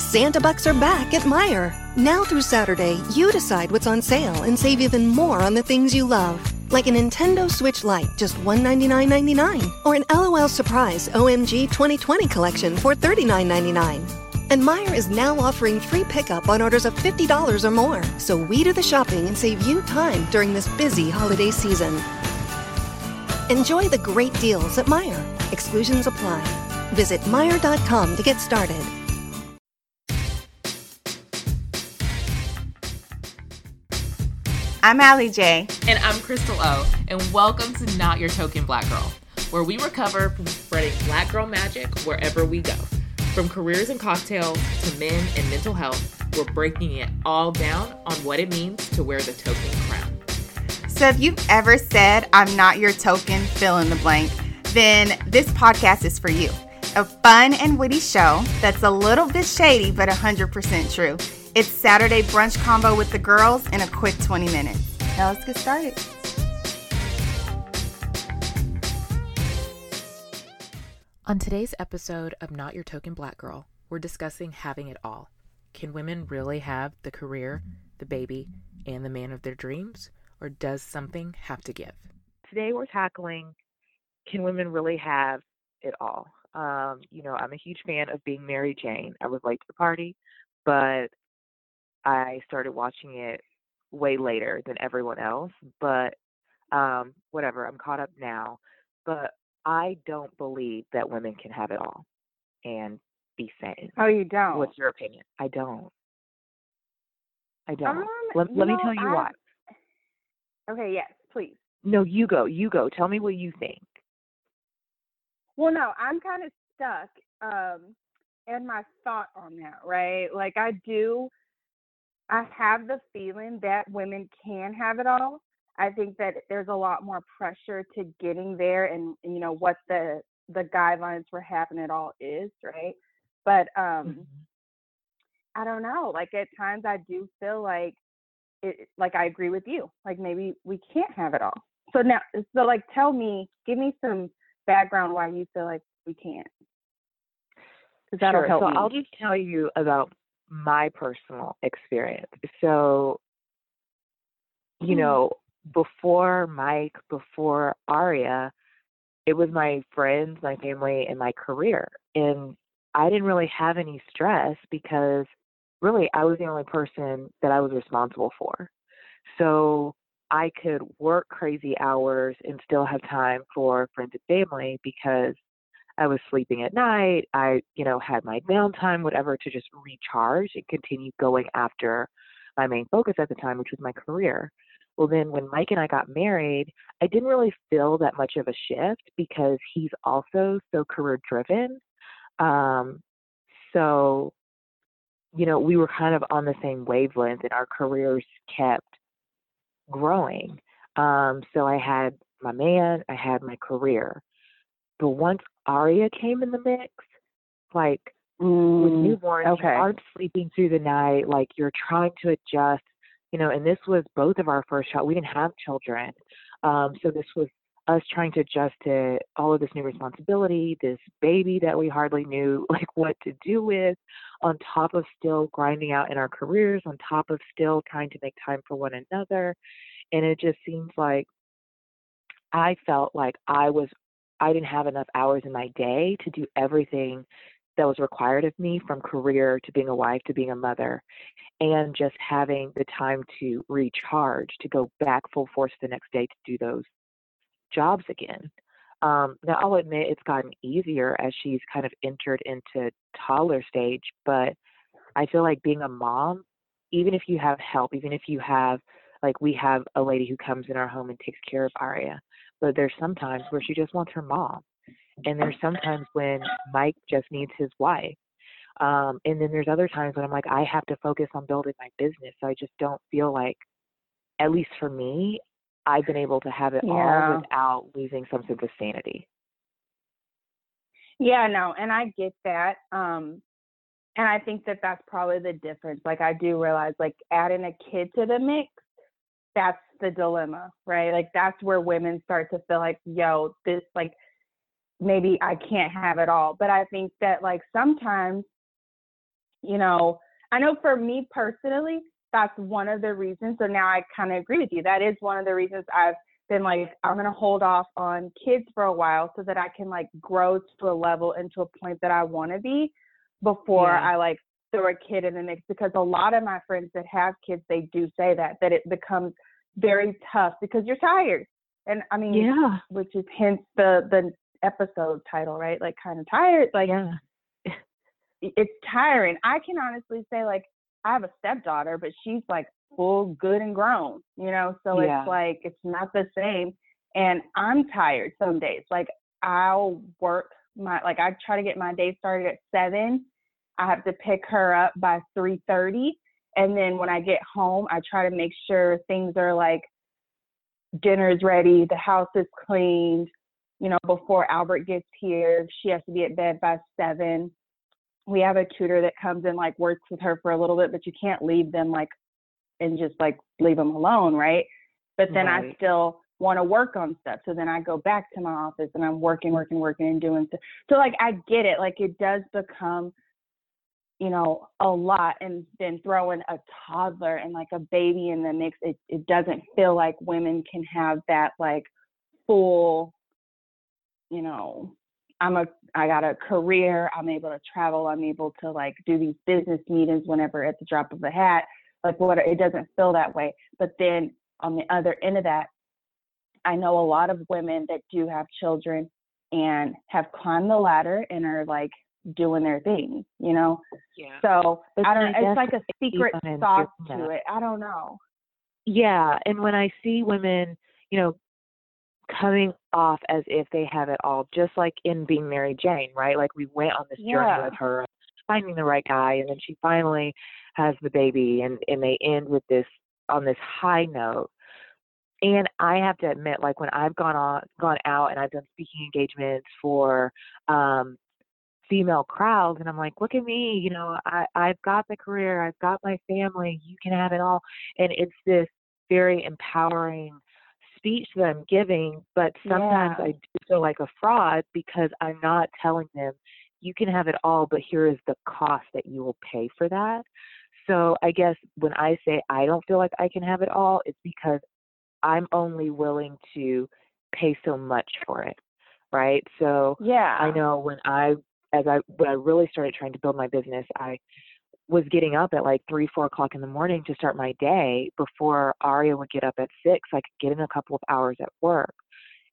Santa Bucks are back at Meijer. Now through Saturday, you decide what's on sale and save even more on the things you love. Like a Nintendo Switch Lite, just $199.99. Or an LOL Surprise OMG 2020 collection for $39.99. And Meijer is now offering free pickup on orders of $50 or more. So we do the shopping and save you time during this busy holiday season. Enjoy the great deals at Meijer. Exclusions apply. Visit Meijer.com to get started. I'm Allie J. And I'm Crystal O. And welcome to Not Your Token Black Girl, where we recover from spreading black girl magic wherever we go. From careers and cocktails to men and mental health, we're breaking it all down on what it means to wear the token crown. So if you've ever said, I'm not your token, fill in the blank, then this podcast is for you. A fun and witty show that's a little bit shady, but 100% true. It's Saturday brunch combo with the girls in a quick 20 minutes. Now let's get started. On today's episode of Not Your Token Black Girl, we're discussing having it all. Can women really have the career, the baby, and the man of their dreams? Or does something have to give? Today we're tackling can women really have it all? Um, you know, I'm a huge fan of being Mary Jane. I was late to the party, but I started watching it way later than everyone else. But um, whatever, I'm caught up now. But I don't believe that women can have it all and be sane. Oh, you don't? What's your opinion? I don't. I don't. Um, let let me tell you I- why. Okay, yes, please. No, you go. You go. Tell me what you think. Well, no, I'm kind of stuck um, in my thought on that, right? Like, I do, I have the feeling that women can have it all. I think that there's a lot more pressure to getting there, and you know what the the guidelines for having it all is, right? But um, Mhm. I don't know. Like at times, I do feel like it. Like I agree with you. Like maybe we can't have it all. So now, so like, tell me, give me some background why you feel like we can't. That'll sure. help so me. I'll just tell you about my personal experience. So, you Mhm. know, before Mike, before Aria, it was my friends, my family, and my career. And I didn't really have any stress because really I was the only person that I was responsible for. So I could work crazy hours and still have time for friends and family because I was sleeping at night. I, you know, had my downtime, whatever, to just recharge and continue going after my main focus at the time, which was my career. Well, then when Mike and I got married, I didn't really feel that much of a shift because he's also so career driven. Um, so, you know, we were kind of on the same wavelength and our careers kept growing. Um, so I had my man, I had my career. But once Aria came in the mix, like with Mm, newborns, okay. you aren't sleeping through the night, like you're trying to adjust, you know, and this was both of our first child. We didn't have children. Um, so this was us trying to adjust to all of this new responsibility, this baby that we hardly knew like what to do with, on top of still grinding out in our careers, on top of still trying to make time for one another. And it just seems like I felt like I was I didn't have enough hours in my day to do everything that was required of me from career to being a wife to being a mother and just having the time to recharge to go back full force the next day to do those jobs again. Um, now i'll admit it's gotten easier as she's kind of entered into toddler stage but i feel like being a mom even if you have help even if you have like we have a lady who comes in our home and takes care of aria but there's sometimes where she just wants her mom and there's sometimes when Mike just needs his wife. Um, and then there's other times when I'm like, I have to focus on building my business. So I just don't feel like, at least for me, I've been able to have it Yeah. all without losing some sense of sanity. Yeah, no, and I get that. Um, and I think that that's probably the difference. Like, I do realize, like, adding a kid to the mix, that's the dilemma, right? Like, that's where women start to feel like, yo, this, like, maybe I can't have it all. But I think that, like, sometimes, you know, I know for me personally, that's one of the reasons. So now I kind of agree with you. That is one of the reasons I've been like, I'm going to hold off on kids for a while so that I can like grow to a level and to a point that I want to be before Yeah. I like throw a kid in the mix. Because a lot of my friends that have kids, they do say that, that it becomes very tough because you're tired. And I mean, Yeah. which is hence the, the episode title, right? Like kind of tired. Like Yeah. it's tiring. I can honestly say like I have a stepdaughter, but she's like full good and grown, you know, so Yeah. it's like it's not the same. And I'm tired some days. Like I'll work my like I try to get my day started at seven. I have to pick her up by three thirty. And then when I get home, I try to make sure things are like dinner's ready, the house is cleaned, you know, before Albert gets here. She has to be at bed by seven we have a tutor that comes and like works with her for a little bit, but you can't leave them like and just like leave them alone, right? But then I still want to work on stuff. So then I go back to my office and I'm working, working, working and doing stuff. So like I get it. Like it does become, you know, a lot and then throwing a toddler and like a baby in the mix, it, it doesn't feel like women can have that like full, you know, I'm a I got a career, I'm able to travel, I'm able to like do these business meetings whenever at the drop of a hat. Like what it doesn't feel that way. But then on the other end of that, I know a lot of women that do have children and have climbed the ladder and are like doing their thing, you know? Yeah. So But I don't I it's like a secret sauce to it. I don't know. Yeah, and when I see women, you know, coming off as if they have it all, just like in being Mary Jane, right? Like we went on this journey with her, finding the right guy, and then she finally has the baby, and and they end with this on this high note. And I have to admit, like when I've gone on, gone out, and I've done speaking engagements for um, female crowds, and I'm like, look at me, you know, I I've got the career, I've got my family, you can have it all, and it's this very empowering speech that I'm giving, but sometimes Yeah. I do feel like a fraud because I'm not telling them you can have it all, but here is the cost that you will pay for that. So I guess when I say I don't feel like I can have it all, it's because I'm only willing to pay so much for it. Right. So Yeah. I know when I as I when I really started trying to build my business, I was getting up at like three, four o'clock in the morning to start my day before Aria would get up at six. I could get in a couple of hours at work.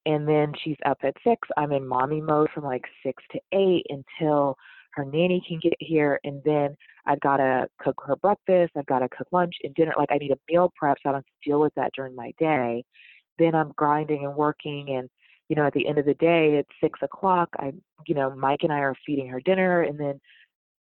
And then she's up at six. I'm in mommy mode from like six to eight until her nanny can get here. And then I've got to cook her breakfast. I've got to cook lunch and dinner. Like I need a meal prep so I don't have to deal with that during my day. Then I'm grinding and working. And, you know, at the end of the day, it's six o'clock. I, you know, Mike and I are feeding her dinner. And then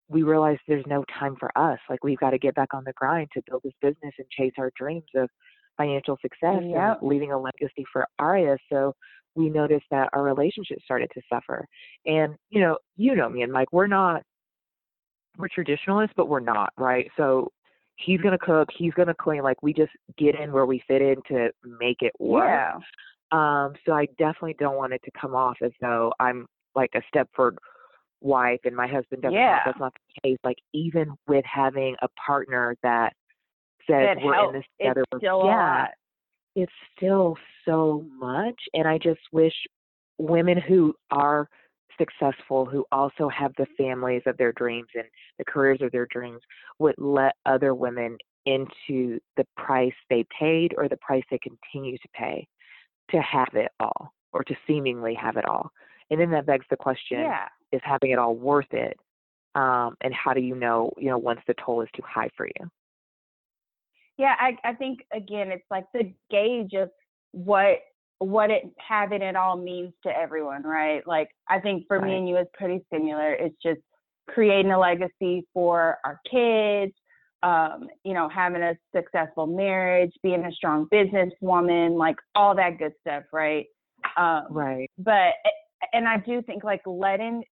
we realize there's no time for us. Like we've got to get back on the grind to build this business and chase our dreams of financial success Yep. and leaving a legacy for Aria. So we noticed that our relationship started to suffer. And you know, you know me and Mike, we're not we're traditionalists, but we're not, right? So he's mm-hmm. gonna cook, he's gonna clean, like we just get in where we fit in to make it work. Yeah. Um, so I definitely don't want it to come off as though I'm like a Stepford wife and my husband doesn't Yeah. help. That's not the case. Like even with having a partner that says That we're helps. in this It's together, still a yeah, lot. it's still so much. And I just wish women who are successful, who also have the families of their dreams and the careers of their dreams, would let other women into the price they paid or the price they continue to pay to have it all or to seemingly have it all. And then that begs the question Yeah. is having it all worth it? Um, and how do you know, you know, once the toll is too high for you? Yeah, I, I think again it's like the gauge of what what it having it all means to everyone, right? Like I think for me and you it's pretty similar. It's just creating a legacy for our kids, um, you know, having a successful marriage, being a strong businesswoman, like all that good stuff, right? Um, right. But and I do think like letting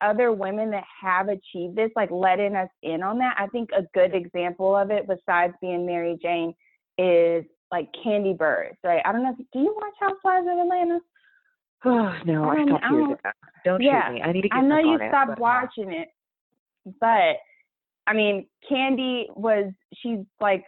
other women that have achieved this, like letting us in on that. I think a good example of it, besides being Mary Jane, is like Kandi Burruss, right? I don't know. If, do you watch Housewives of Atlanta? Oh no, I, I stopped years ago. Don't yeah, shoot me. I need to get I know you stopped it, watching it, but I mean, Kandi was she's like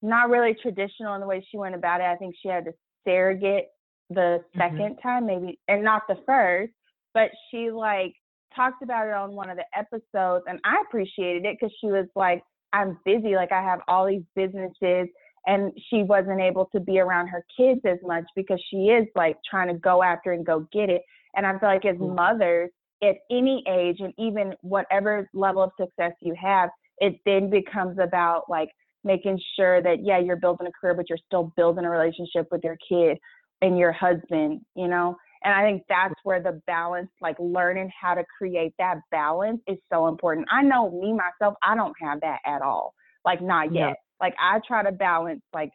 not really traditional in the way she went about it. I think she had to surrogate the 2nd mm-hmm. time, maybe, and not the first, but she like talked about it on one of the episodes, and I appreciated it because she was like, "I'm busy, like I have all these businesses." And she wasn't able to be around her kids as much because she is like trying to go after and go get it. And I feel like as mm-hmm. mothers, at any age and even whatever level of success you have, it then becomes about like making sure that yeah, you're building a career, but you're still building a relationship with your kid and your husband, you know? And I think that's where the balance, like learning how to create that balance is so important. I know me myself, I don't have that at all. Like not yet. Like I try to balance like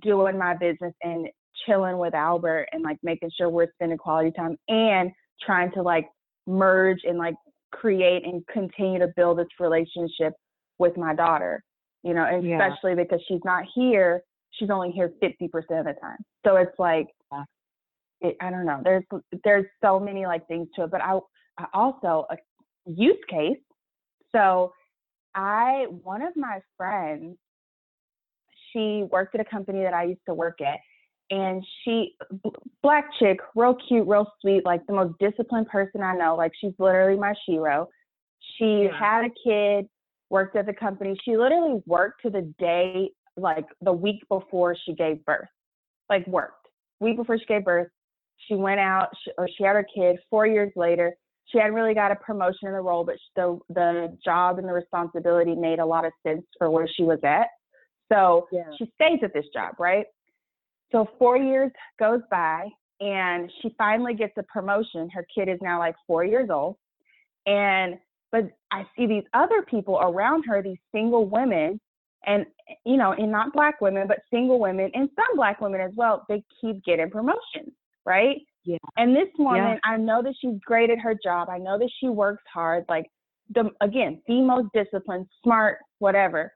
doing my business and chilling with Albert and like making sure we're spending quality time and trying to like merge and like create and continue to build this relationship with my daughter you know especially yeah. because she's not here she's only here 50% of the time so it's like yeah. it, i don't know there's there's so many like things to it but i, I also a use case so i one of my friends she worked at a company that i used to work at and she black chick real cute real sweet like the most disciplined person i know like she's literally my shero. She yeah. had a kid worked at the company. She literally worked to the day like the week before she gave birth like worked. Week before she gave birth she went out she, or she had her kid. Four years later she hadn't really got a promotion in the role but the the job and the responsibility made a lot of sense for where she was at. So yeah. she stays at this job right so four years goes by and she finally gets a promotion. Her kid is now like four years old. And but I see these other people around her, these single women, and eh, you know, and not black women, but single women and some black women as well, they keep getting promotions, right? Yeah. And this woman, yeah. I know that she's great at her job. I know that she works hard, like the again, the most disciplined, smart, whatever.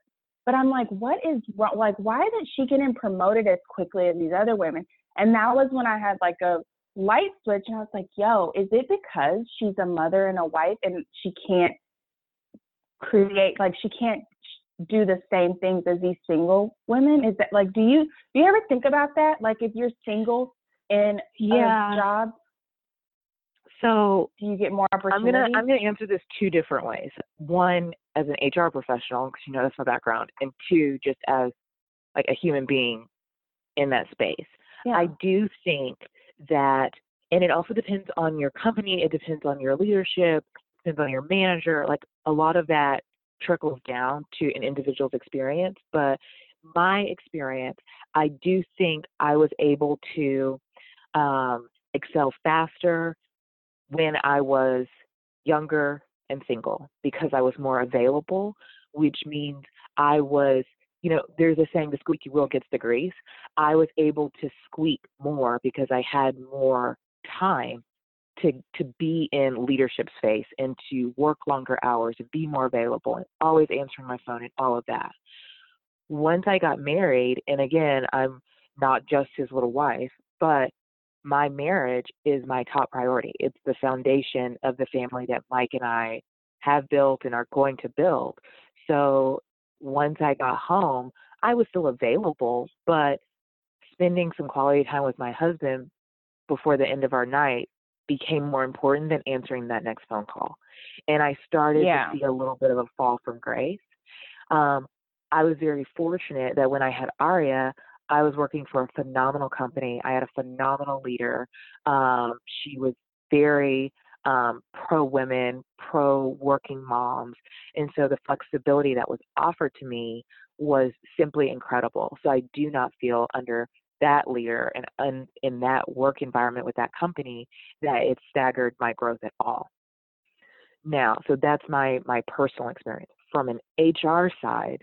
But I'm like, what is wrong? Like, why isn't she getting promoted as quickly as these other women? And that was when I had like a light switch and I was like, yo, is it because she's a mother and a wife and she can't create, like, she can't do the same things as these single women? Is that like, do you, do you ever think about that? Like, if you're single in yeah. a job, so do you get more opportunity? I'm gonna I'm gonna answer this two different ways. One, as an HR professional, because you know that's my background, and two, just as like a human being in that space. Yeah. I do think that, and it also depends on your company. It depends on your leadership. Depends on your manager. Like a lot of that trickles down to an individual's experience. But my experience, I do think I was able to um, excel faster when I was younger and single because I was more available, which means I was, you know, there's a saying the squeaky wheel gets the grease. I was able to squeak more because I had more time to to be in leadership space and to work longer hours and be more available and always answering my phone and all of that. Once I got married, and again, I'm not just his little wife, but my marriage is my top priority. It's the foundation of the family that Mike and I have built and are going to build. So once I got home, I was still available, but spending some quality time with my husband before the end of our night became more important than answering that next phone call. And I started yeah. to see a little bit of a fall from grace. Um, I was very fortunate that when I had Aria, I was working for a phenomenal company. I had a phenomenal leader. Um, she was very um, pro women, pro working moms. And so the flexibility that was offered to me was simply incredible. So I do not feel under that leader and, and in that work environment with that company that it staggered my growth at all. Now, so that's my my personal experience. From an HR side,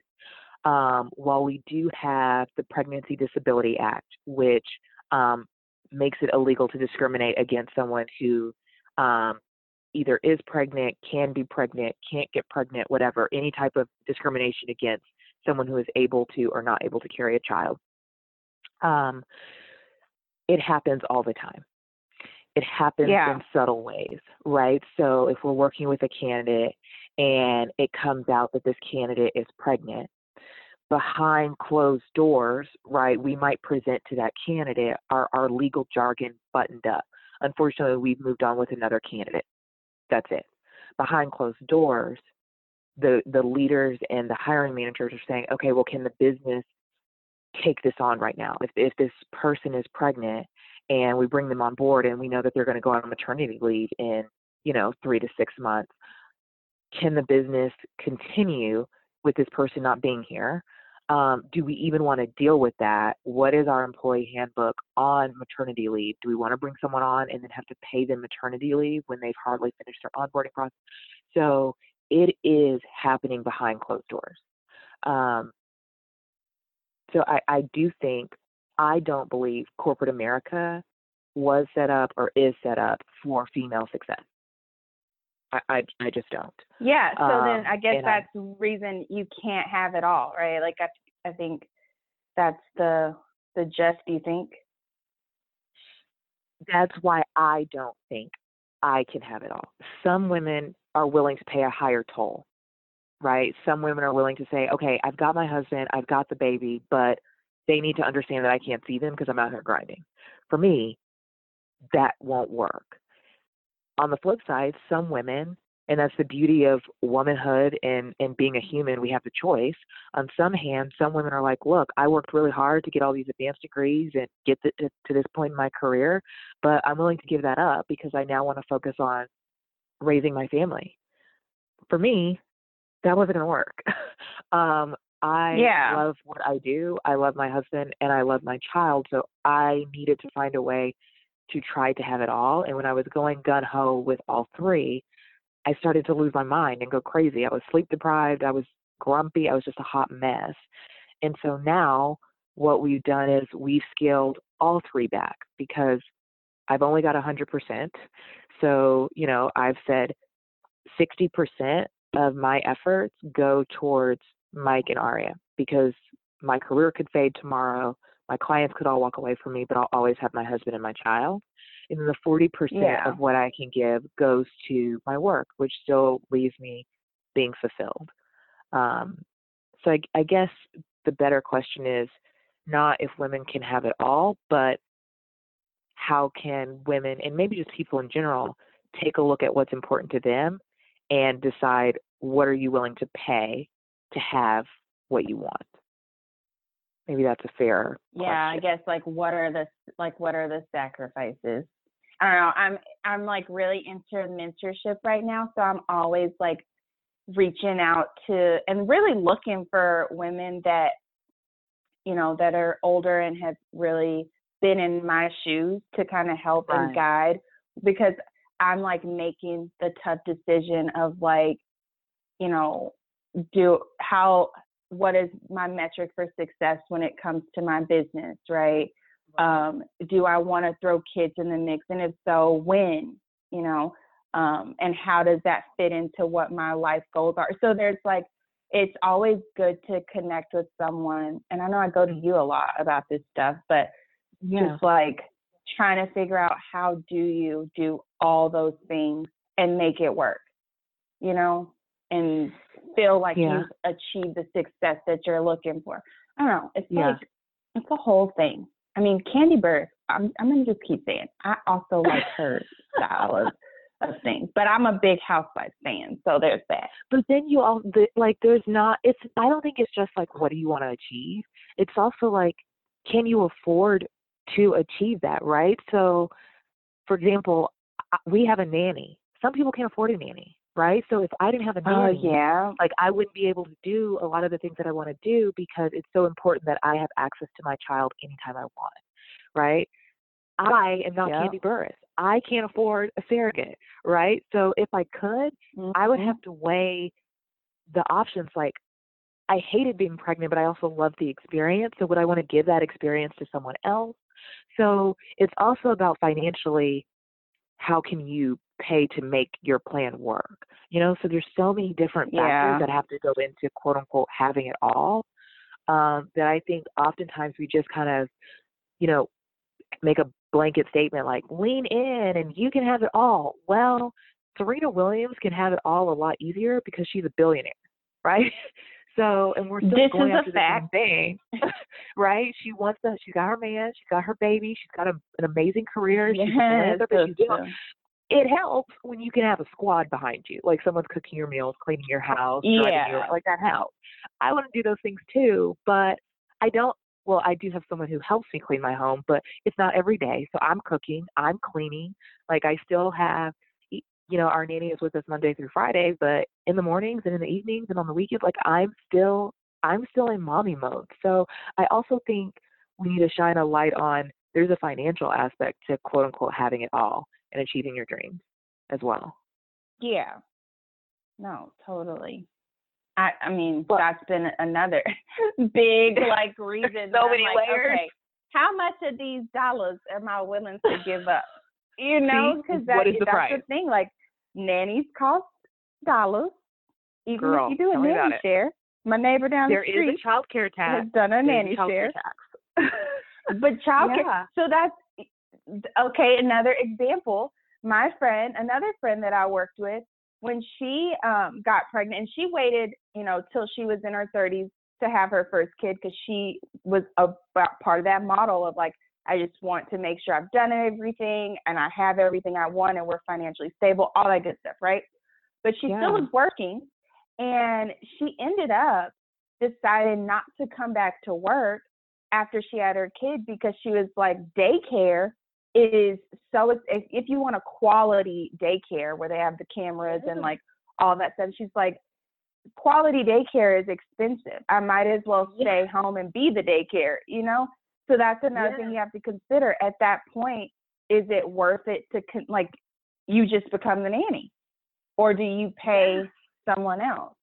um, while we do have the Pregnancy Disability Act, which um, makes it illegal to discriminate against someone who um, either is pregnant, can be pregnant, can't get pregnant, whatever, any type of discrimination against someone who is able to or not able to carry a child. Um, it happens all the time. It happens Yeah. in subtle ways, right? So if we're working with a candidate and it comes out that this candidate is pregnant, behind closed doors, right, we might present to that candidate our, our legal jargon buttoned up. Unfortunately, we've moved on with another candidate. That's it. Behind closed doors, the the leaders and the hiring managers are saying, okay, well, can the business take this on right now? If if this person is pregnant and we bring them on board and we know that they're going to go on maternity leave in you know three to six months, can the business continue with this person not being here? Um, do we even want to deal with that? What is our employee handbook on maternity leave? Do we want to bring someone on and then have to pay them maternity leave when they've hardly finished their onboarding process? So it is happening behind closed doors. Um, so I, I do think, I don't believe corporate America was set up or is set up for female success. I, I, I just don't. Yeah. So then Um, I guess I- that's the reason you can't have it all, right? Like I, I think that's the the gist. Do you think? that's why I don't think I can have it all. Some women are willing to pay a higher toll, right? Some women are willing to say, okay, I've got my husband, I've got the baby, but they need to understand that I can't see them because I'm out here grinding. For me, that won't work. On the flip side, some women, and that's the beauty of womanhood and, and being a human, we have the choice. On some hand, some women are like, look, I worked really hard to get all these advanced degrees and get to, to, to this point in my career but I'm willing to give that up because I now want to focus on raising my family. For me, that wasn't going to work. um, I Yeah. love what I do. I love my husband and I love my child. So I needed to find a way to try to have it all. And when I was going gun ho with all three, I started to lose my mind and go crazy. I was sleep deprived. I was grumpy. I was just a hot mess. And so now what we've done is we've scaled all three back because I've only got 100%. So, you know, I've said 60% of my efforts go towards Mike and Aria because my career could fade tomorrow. My clients could all walk away from me, but I'll always have my husband and my child. And then the 40% Yeah. of what I can give goes to my work, which still leaves me being fulfilled. Um, so I, I guess the better question is not if women can have it all, but how can women and maybe just people in general take a look at what's important to them and decide what are you willing to pay to have what you want maybe that's a fair Yeah, I guess like what are the like what are the sacrifices? I don't know. I'm I'm like really into mentorship right now, so I'm always like reaching out to and really looking for women that you know that are older and have really been in my shoes to kind of help and guide because I'm like making the tough decision of like you know do how what is my metric for success when it comes to my business, right? Um, do I want to throw kids in the mix? And if so, when, you know, um, and how does that fit into what my life goals are? So there's like, it's always good to connect with someone. And I know I go to you a lot about this stuff, but yeah just like trying to figure out how do you do all those things and make it work, you know, and feel like Yeah. you've achieved the success that you're looking for. I don't know. It's Yeah. like it's a whole thing. I mean, Kandi Bird. I'm I'm gonna just keep saying. I also like her style of of things, but I'm a big Housewives fan, so there's that. but then you all the, like there's not it's i don't think it's just like what do you want to achieve it's also like can you afford to achieve that right so for example we have a nanny some people can't afford a nanny right so if i didn't have a Oh yeah. like I wouldn't be able to do a lot of the things that I want to do because it's so important that I have access to my child anytime I want, right? I am not Yep. Kandi Burruss. I can't afford a surrogate, right? So if I could, I would Mhm. have to weigh the options. Like, I hated being pregnant, but I also loved the experience. So would I want to give that experience to someone else? So it's also about financially, how can you pay to make your plan work? You know, so there's so many different factors Yeah. that have to go into quote unquote having it all. Um, that I think oftentimes we just kind of, you know, make a blanket statement like lean in and you can have it all. Well, Serena Williams can have it all a lot easier because she's a billionaire, right? So, and we're still This going is a after the same fact. thing, right? She wants that. She's got her man. She's got her baby. She's got a, an amazing career. She's a Yes, philanthropist. She's doing it helps when you can have a squad behind you, like someone's cooking your meals, cleaning your house, driving Yeah. like that helps. I want to do those things too, but I don't. Well, I do have someone who helps me clean my home, but it's not every day. So I'm cooking, I'm cleaning. Like I still have, you know, our nanny is with us Monday through Friday, but in the mornings and in the evenings and on the weekends, like I'm still, I'm still in mommy mode. So I also think we need to shine a light on. There's a financial aspect to quote unquote having it all and achieving your dreams as well. Yeah. No, totally. I I mean, Well- that's been another big like reason. So many like, layers. Okay, how much of these dollars am I willing to give up? You know, because that that's price? the thing. Like nannies cost dollars, even Girl, if you do a nanny it. share. My neighbor down There the is street a child care tax. has done a There's nanny child share. care tax. but childcare. Yeah. So that's okay. Another example. My friend, another friend that I worked with, when she um, got pregnant, and she waited, you know, till she was in her 30s to have her first kid because she was a part of that model of like, I just want to make sure I've done everything and I have everything I want and we're financially stable, all that good stuff, right? But she Yeah. still was working, and she ended up deciding not to come back to work after she had her kid because she was like daycare is so if, if you want a quality daycare where they have the cameras and like all that stuff she's like quality daycare is expensive i might as well stay home and be the daycare you know so that's another thing you have to consider at that point is it worth it to con- like you just become the nanny or do you pay someone else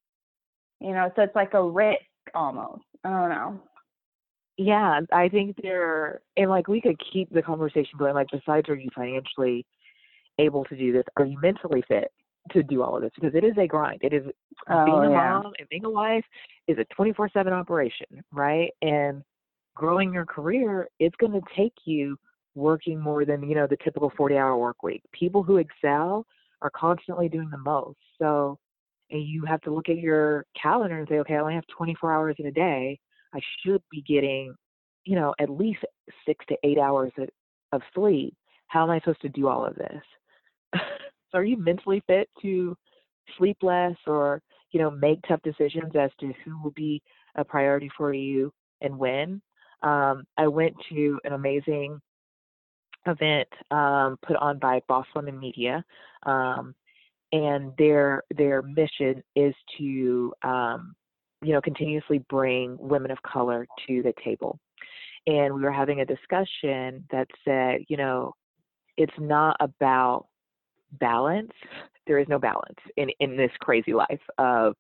you know so it's like a risk almost i don't know Yeah, I think there, and like we could keep the conversation going. Like, besides, are you financially able to do this? Are you mentally fit to do all of this? Because it is a grind. It is being Oh, a yeah. mom and being a wife is a 24 7 operation, right? And growing your career, it's going to take you working more than, you know, the typical 40 hour work week. People who excel are constantly doing the most. So, you have to look at your calendar and say, okay, I only have 24 hours in a day. I should be getting, you know, at least six to eight hours of- of sleep. How am I supposed to do all of this? so, are you mentally fit to sleep less or, you know, make tough decisions as to who will be a priority for you and when? Um, I went to an amazing event um, put on by Boss Women Media, um, and their their mission is to um, you know continuously bring women of color to the table. And we were having a discussion that said, you know, it's not about balance. There is no balance in in this crazy life of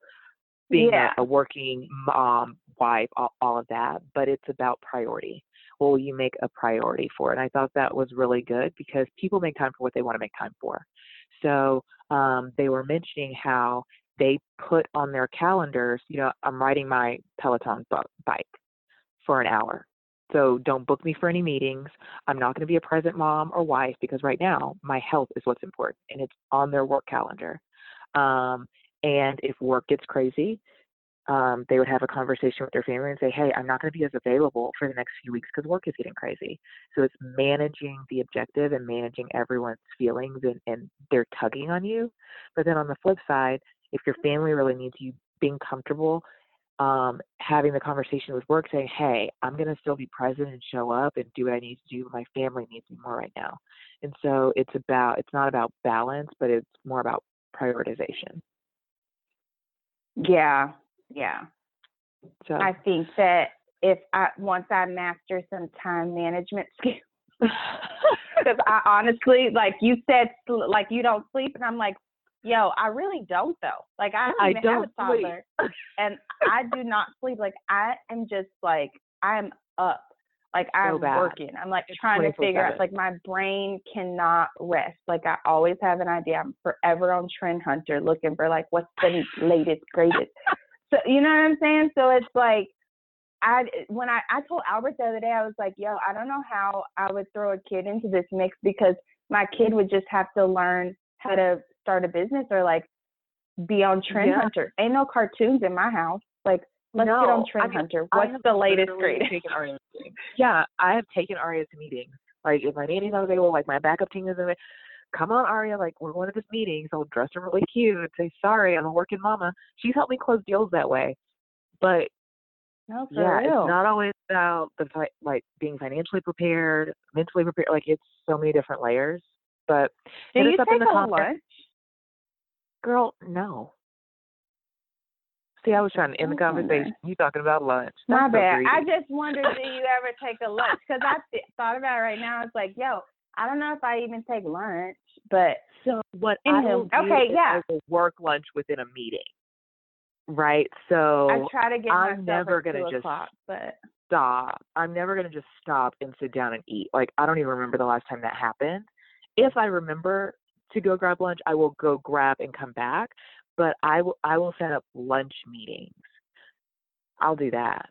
being Yeah. a, a working mom, wife, all, all of that. But it's about priority. Will you make a priority for? And I thought that was really good because people make time for what they want to make time for. So um, they were mentioning how they put on their calendars, you know, I'm riding my Peloton bike for an hour. So don't book me for any meetings. I'm not going to be a present mom or wife because right now my health is what's important and it's on their work calendar. Um, and if work gets crazy, um, they would have a conversation with their family and say, "Hey, I'm not going to be as available for the next few weeks because work is getting crazy." So it's managing the objective and managing everyone's feelings and, and they're tugging on you. But then on the flip side, if your family really needs you, being comfortable, um, having the conversation with work, saying, "Hey, I'm going to still be present and show up and do what I need to do. but My family needs me more right now." And so it's about it's not about balance, but it's more about prioritization. Yeah, yeah. So I think that if I once I master some time management skills, Because I honestly, like you said, like you don't sleep, and I'm like, yo, I really don't though. Like I don't I even don't have a toddler, and I do not sleep. Like I am just like I'm up. Like I'm bad. working. I'm like It's trying to figure out. Like my brain cannot rest. Like I always have an idea. I'm forever on Trend Hunter looking for like what's the latest, greatest. So you know what I'm saying? So it's like I when I I told Albert the other day I was like, yo, I don't know how I would throw a kid into this mix because my kid would just have to learn how to start a business or like be on Trend Yeah. Hunter. Ain't no cartoons in my house. Like let's get on Trend I mean, Hunter. What's the latest literally greatest? taken Aria to meetings. Yeah, I have taken Aria to meetings. Like if my nanny's not available, like my backup team is available. Come on, Aria, like we're going to this meeting, so I'll dress her really cute. And say sorry, I'm a working mama. She's helped me close deals that way. But No, yeah, real. it's not always about the fi- like being financially prepared, mentally prepared. Like it's so many different layers. But Do you up in take the a lunch? Girl, no. See, I was trying to end the I was wondering. conversation. You talking about lunch? My That's bad. I just wondered, do you ever take a lunch? Because I th- thought about it right now. It's like, yo, I don't know if I even take lunch, but So what I okay, is yeah. Work lunch within a meeting. Right? So I try to get I'm never gonna just. But stop. I'm never gonna just stop and sit down and eat. Like I don't even remember the last time that happened. If I remember to go grab lunch, I will go grab and come back. But I will I will set up lunch meetings. I'll do that.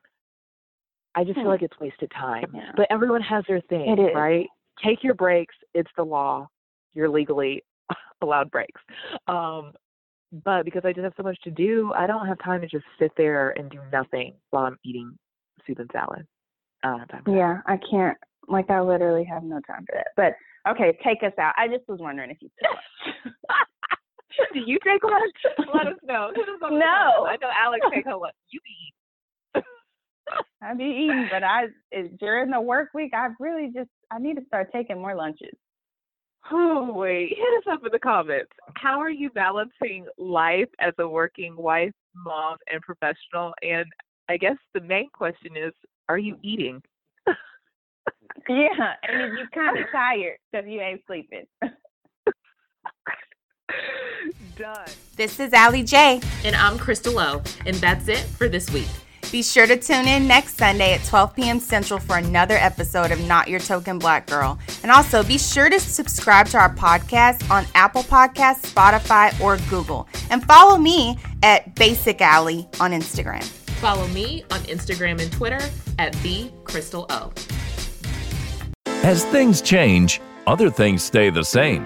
I just Hmm. feel like it's wasted time. Yeah. But everyone has their thing, right? Take your breaks. It's the law. You're legally allowed breaks. Um, but because I just have so much to do, I don't have time to just sit there and do nothing while I'm eating soup and salad. I don't have time. For that. yeah, I can't. Like, I literally have no time for that. But okay, take us out. I just was wondering if you do you take lunch? Let us know. Hit us up in the No. I know Alex take her lunch. You eat. I be eating, but I it, during the work week, I really just I need to start taking more lunches. Oh wait, hit us up in the comments. How are you balancing life as a working wife, mom, and professional? And I guess the main question is, are you eating? Yeah, and if you're kind of tired because you ain't sleeping. Done. This is Allie J. And I'm Crystal O, and that's it for this week. Be sure to tune in next Sunday at 12 p.m. Central for another episode of Not Your Token Black Girl. And also be sure to subscribe to our podcast on Apple Podcasts, Spotify, or Google. And follow me at Basic Alley on Instagram. Follow me on Instagram and Twitter at the Crystal O. As things change, other things stay the same,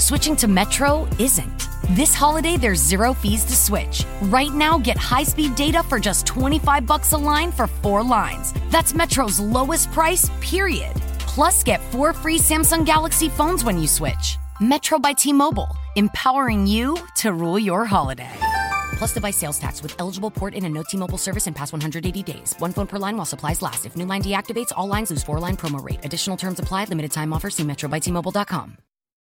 Switching to Metro isn't. This holiday, there's zero fees to switch. Right now, get high-speed data for just 25 bucks a line for four lines. That's Metro's lowest price, period. Plus, get four free Samsung Galaxy phones when you switch. Metro by T-Mobile, empowering you to rule your holiday. Plus device sales tax with eligible port in and no T-Mobile service in past 180 days. One phone per line while supplies last. If new line deactivates, all lines lose four line promo rate. Additional terms apply. Limited time offer. See metrobyt-mobile.com.